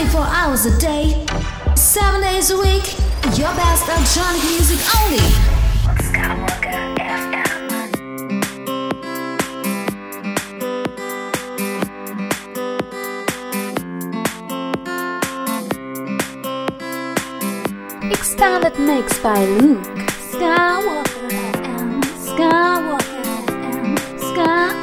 24 hours a day, 7 days a week. Your best electronic music only. Extended mix by Luke Skywalker FM. Skywalker FM. Skywalker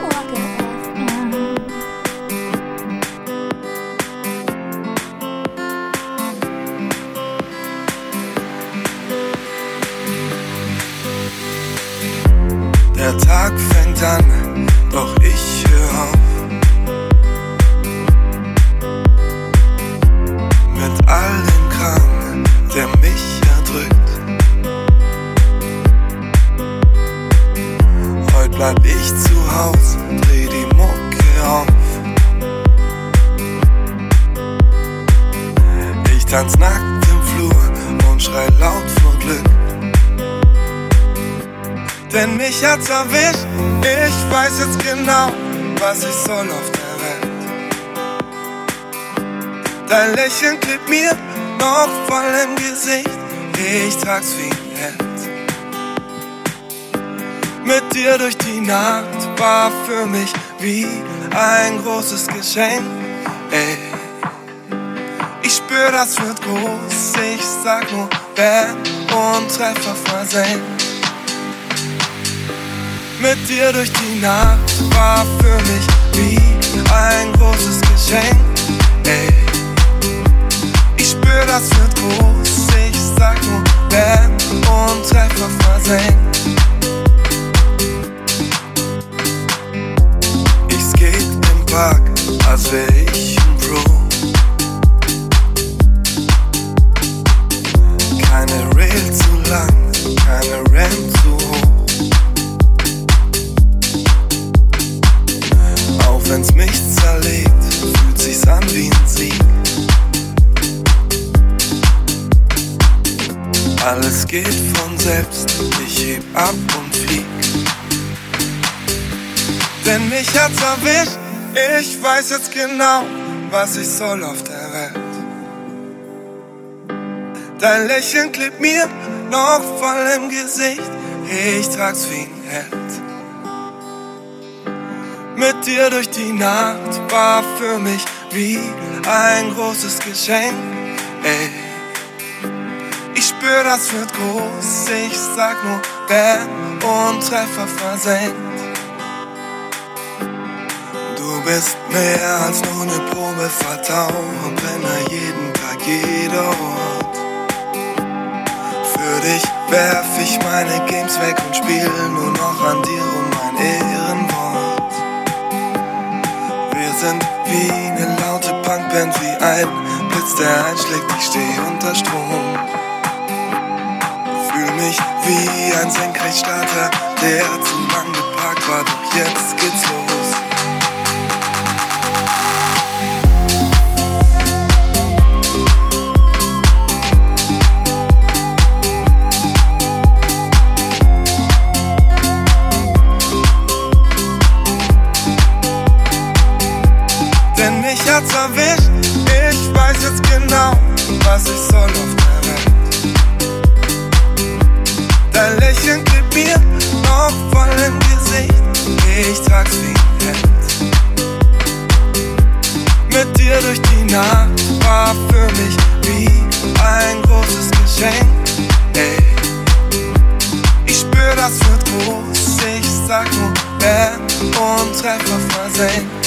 Der Tag fängt an, doch ich höre auf. Mit all dem Kram, der mich erdrückt. Heute bleib ich zu Haus, dreh die Mucke auf. Ich tanz nackt im Flur und schrei laut vor Glück. Denn mich hat's erwischt, ich weiß jetzt genau, was ich soll auf der Welt. Dein Lächeln klebt mir noch voll im Gesicht, ich trag's wie ein Held. Mit dir durch die Nacht war für mich wie ein großes Geschenk, ey. Ich spür, das wird groß, ich sag nur Bam und Treffer versenkt. Mit dir durch die Nacht war für mich wie ein großes Geschenk. Ey. Ich spür, das wird groß, ich sag nur Bam und Treffer versenkt. Ich skate im Park, als wär ich an wie ein Sieg. Alles geht von selbst, ich heb ab und flieg. Denn mich hat's erwischt, ich weiß jetzt genau, was ich soll auf der Welt. Dein Lächeln klebt mir noch voll im Gesicht, ich trag's wie ein Held. Mit dir durch die Nacht war für mich wie ein großes Geschenk. Ey. Ich spür, das wird groß, ich sag nur Bam und Treffer versenkt. Du bist mehr als nur eine Probe, vertrau und brenne jeden Tag, jeder Ort. Für dich werf ich meine Games weg und spiel nur noch an dir um mein Ehrenwort. Wir sind wie eine laute Punkband, wie ein Blitz, der einschlägt, ich steh unter Strom. Fühl mich wie ein Senkrechtstarter, der zu lang geparkt war, doch jetzt geht's los. Erwischt, ich weiß jetzt genau, was ich soll auf der Welt. Dein Lächeln klebt mir noch voll im Gesicht, ich trag's wie ein Held. Mit dir durch die Nacht war für mich wie ein großes Geschenk. Ey. Ich spür, das wird groß, ich sag nur Bam und Treffer versenkt.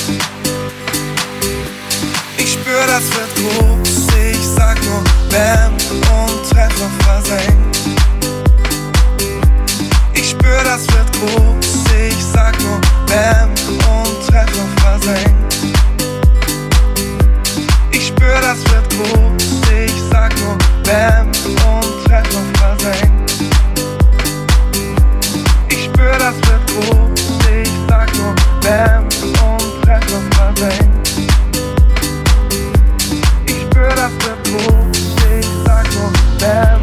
Ich spür, das wird groß, ich sag nur Bam und Treffer versenkt. Ich spür, das wird groß, ich sag nur Bam und Treffer versenkt. Ich spür, das wird groß, ich sag nur Bam und Treffer versenkt. Ich spür, das wird groß, ich sag nur Bam und Treffer versenkt. Nur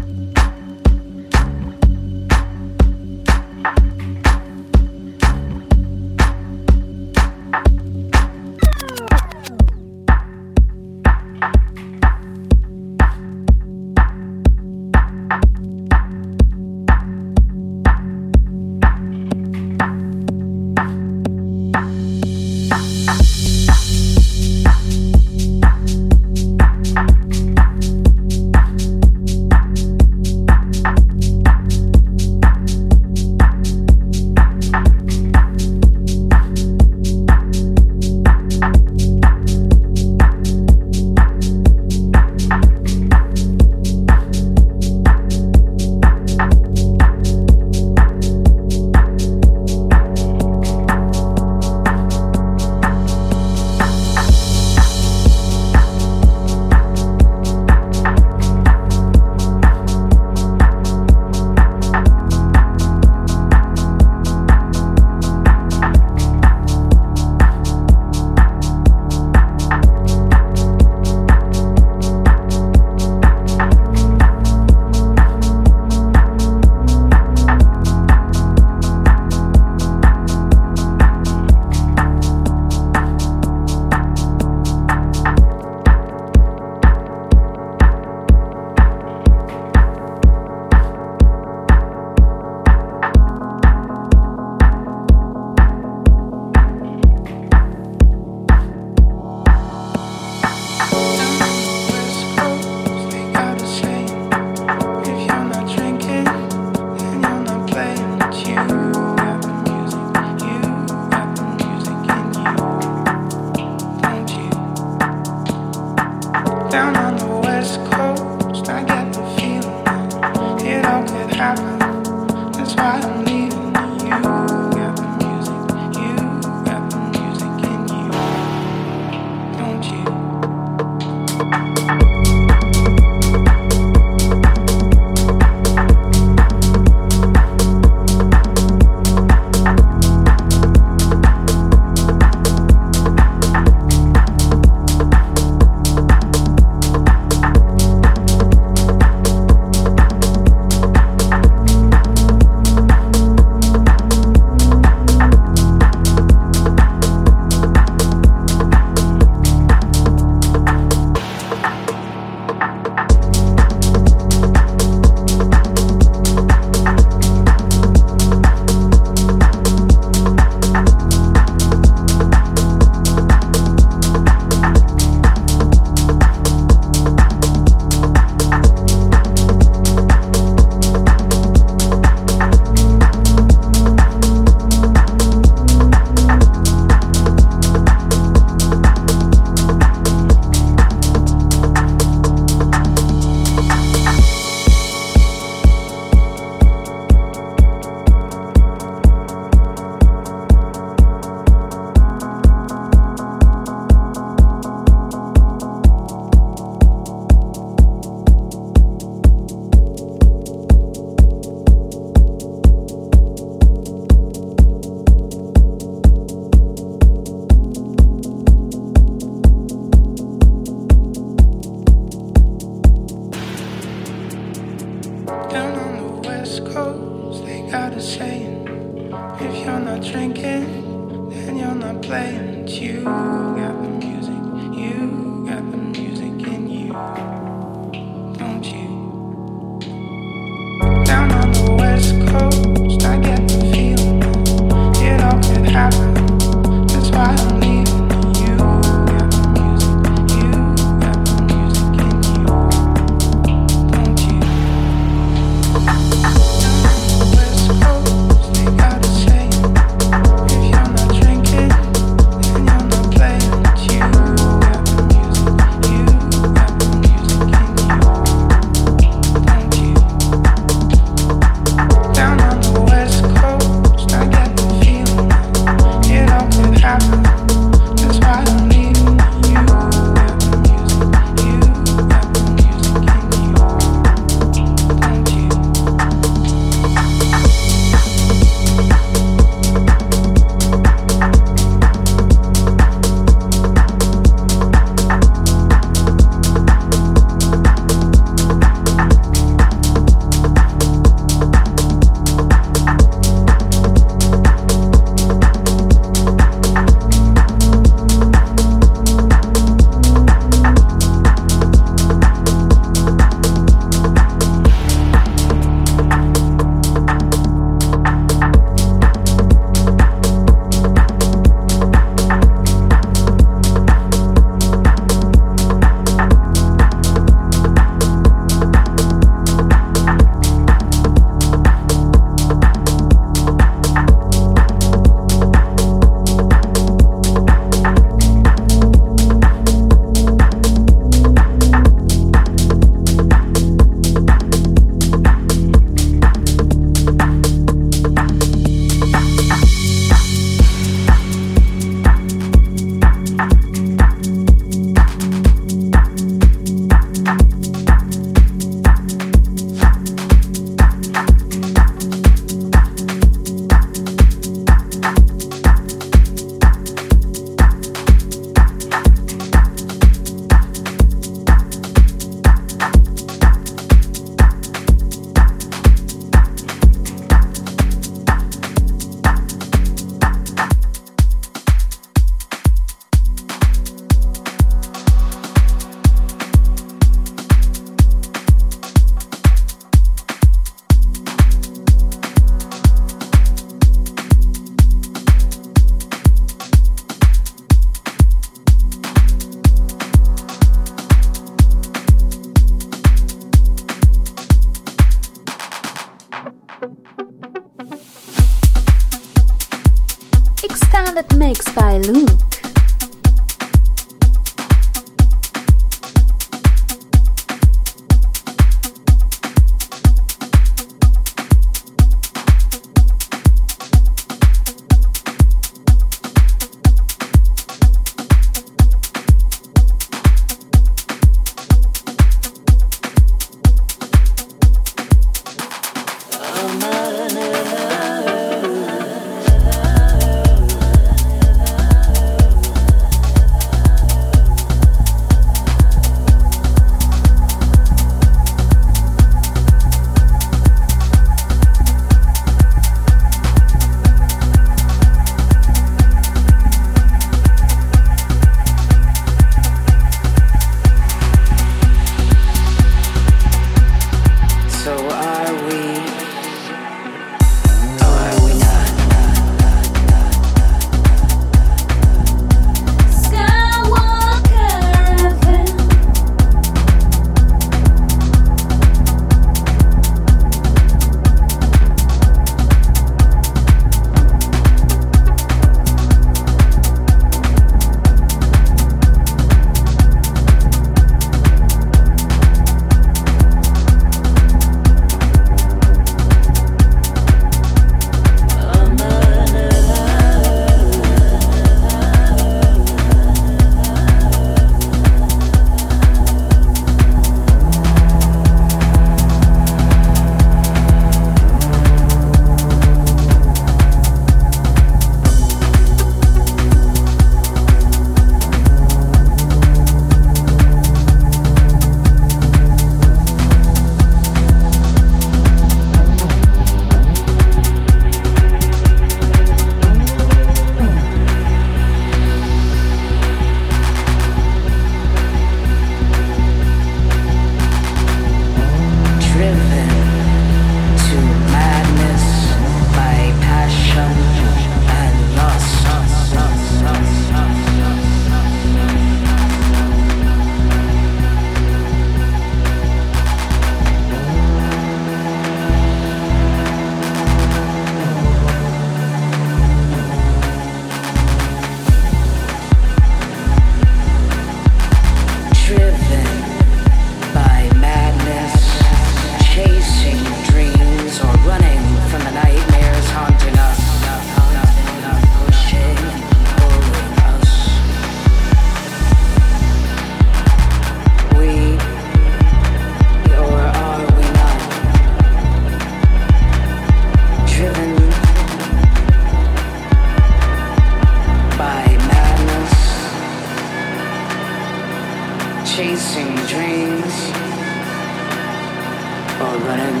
running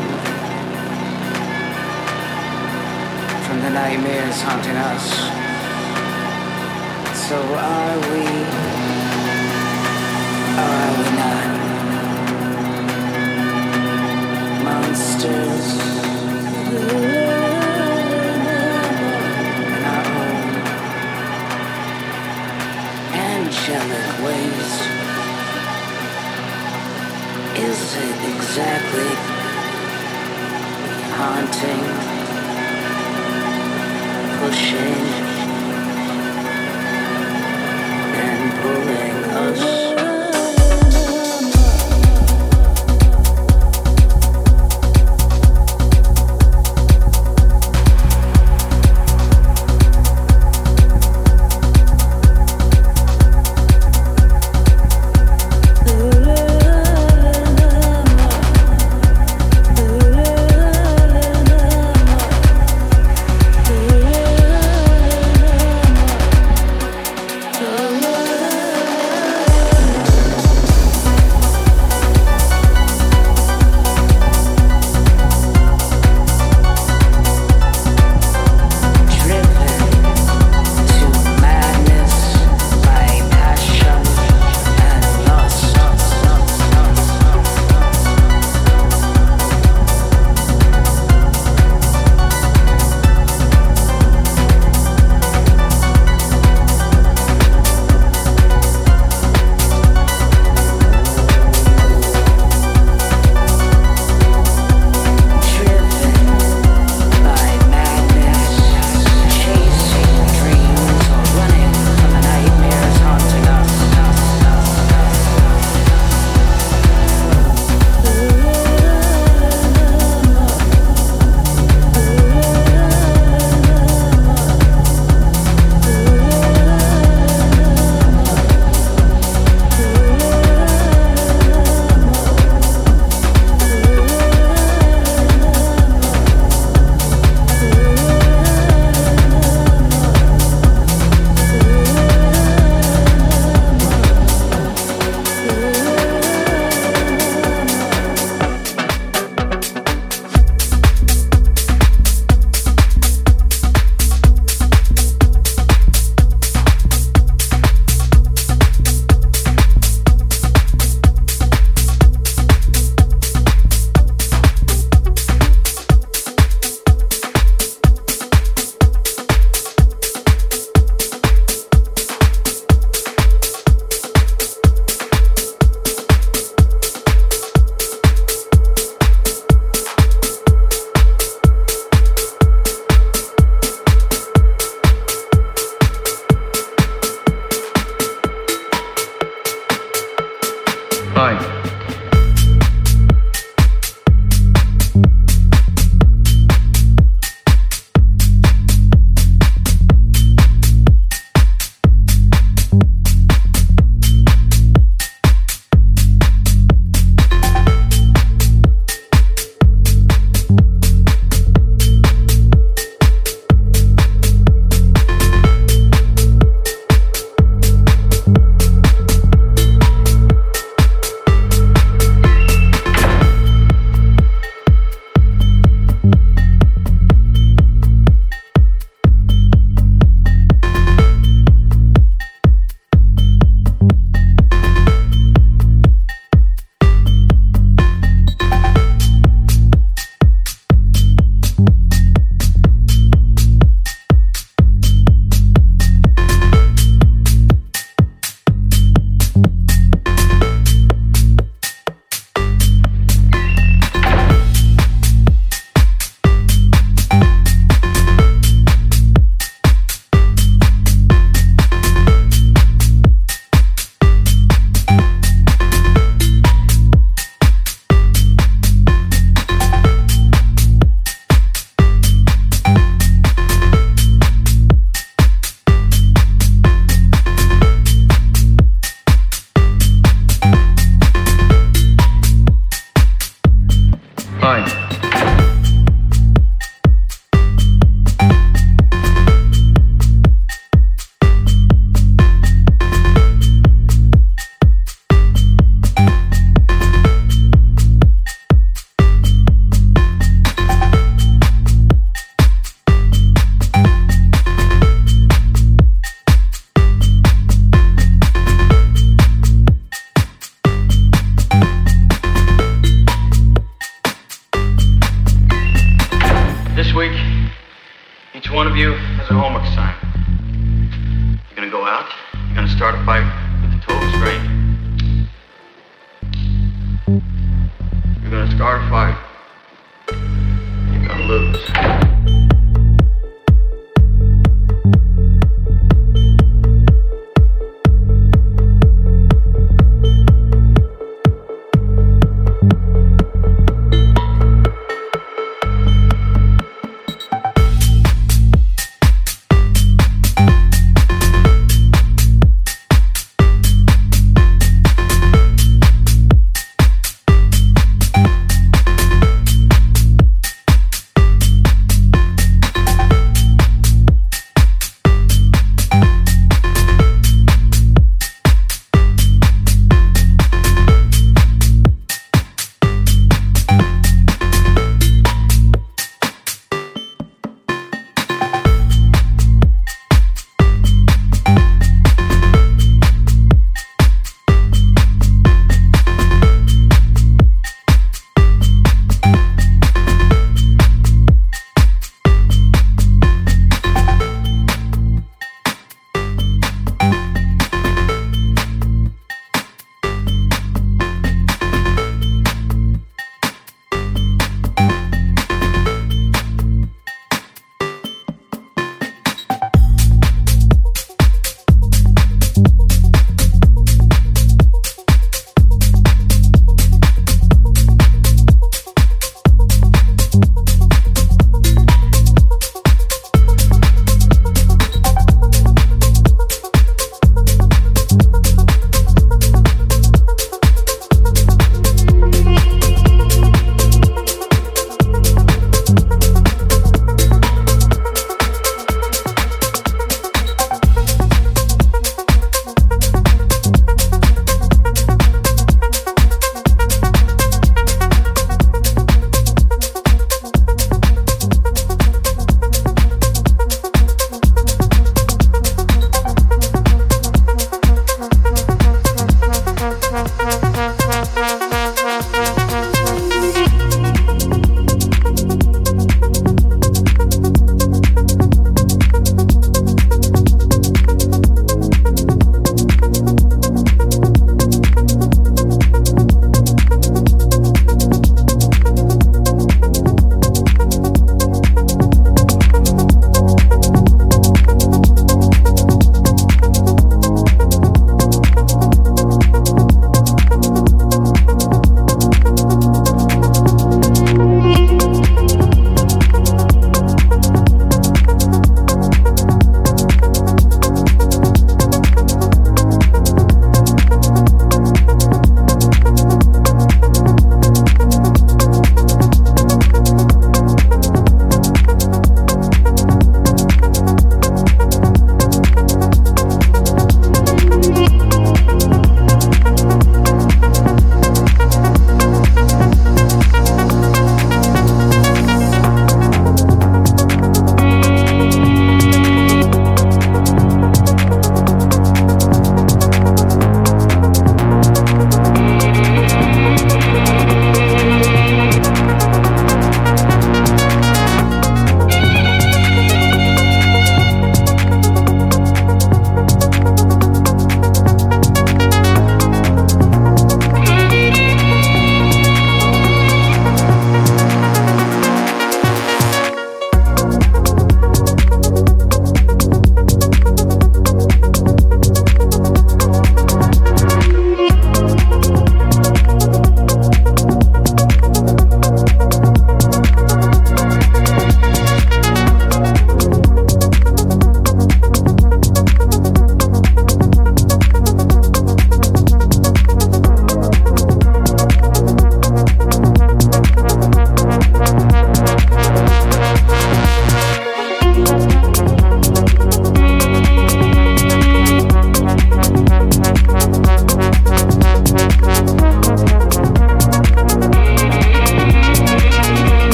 from the nightmares haunting us. So are we or are we not? Monsters in our own angelic ways. Is it exactly? Haunting? pushing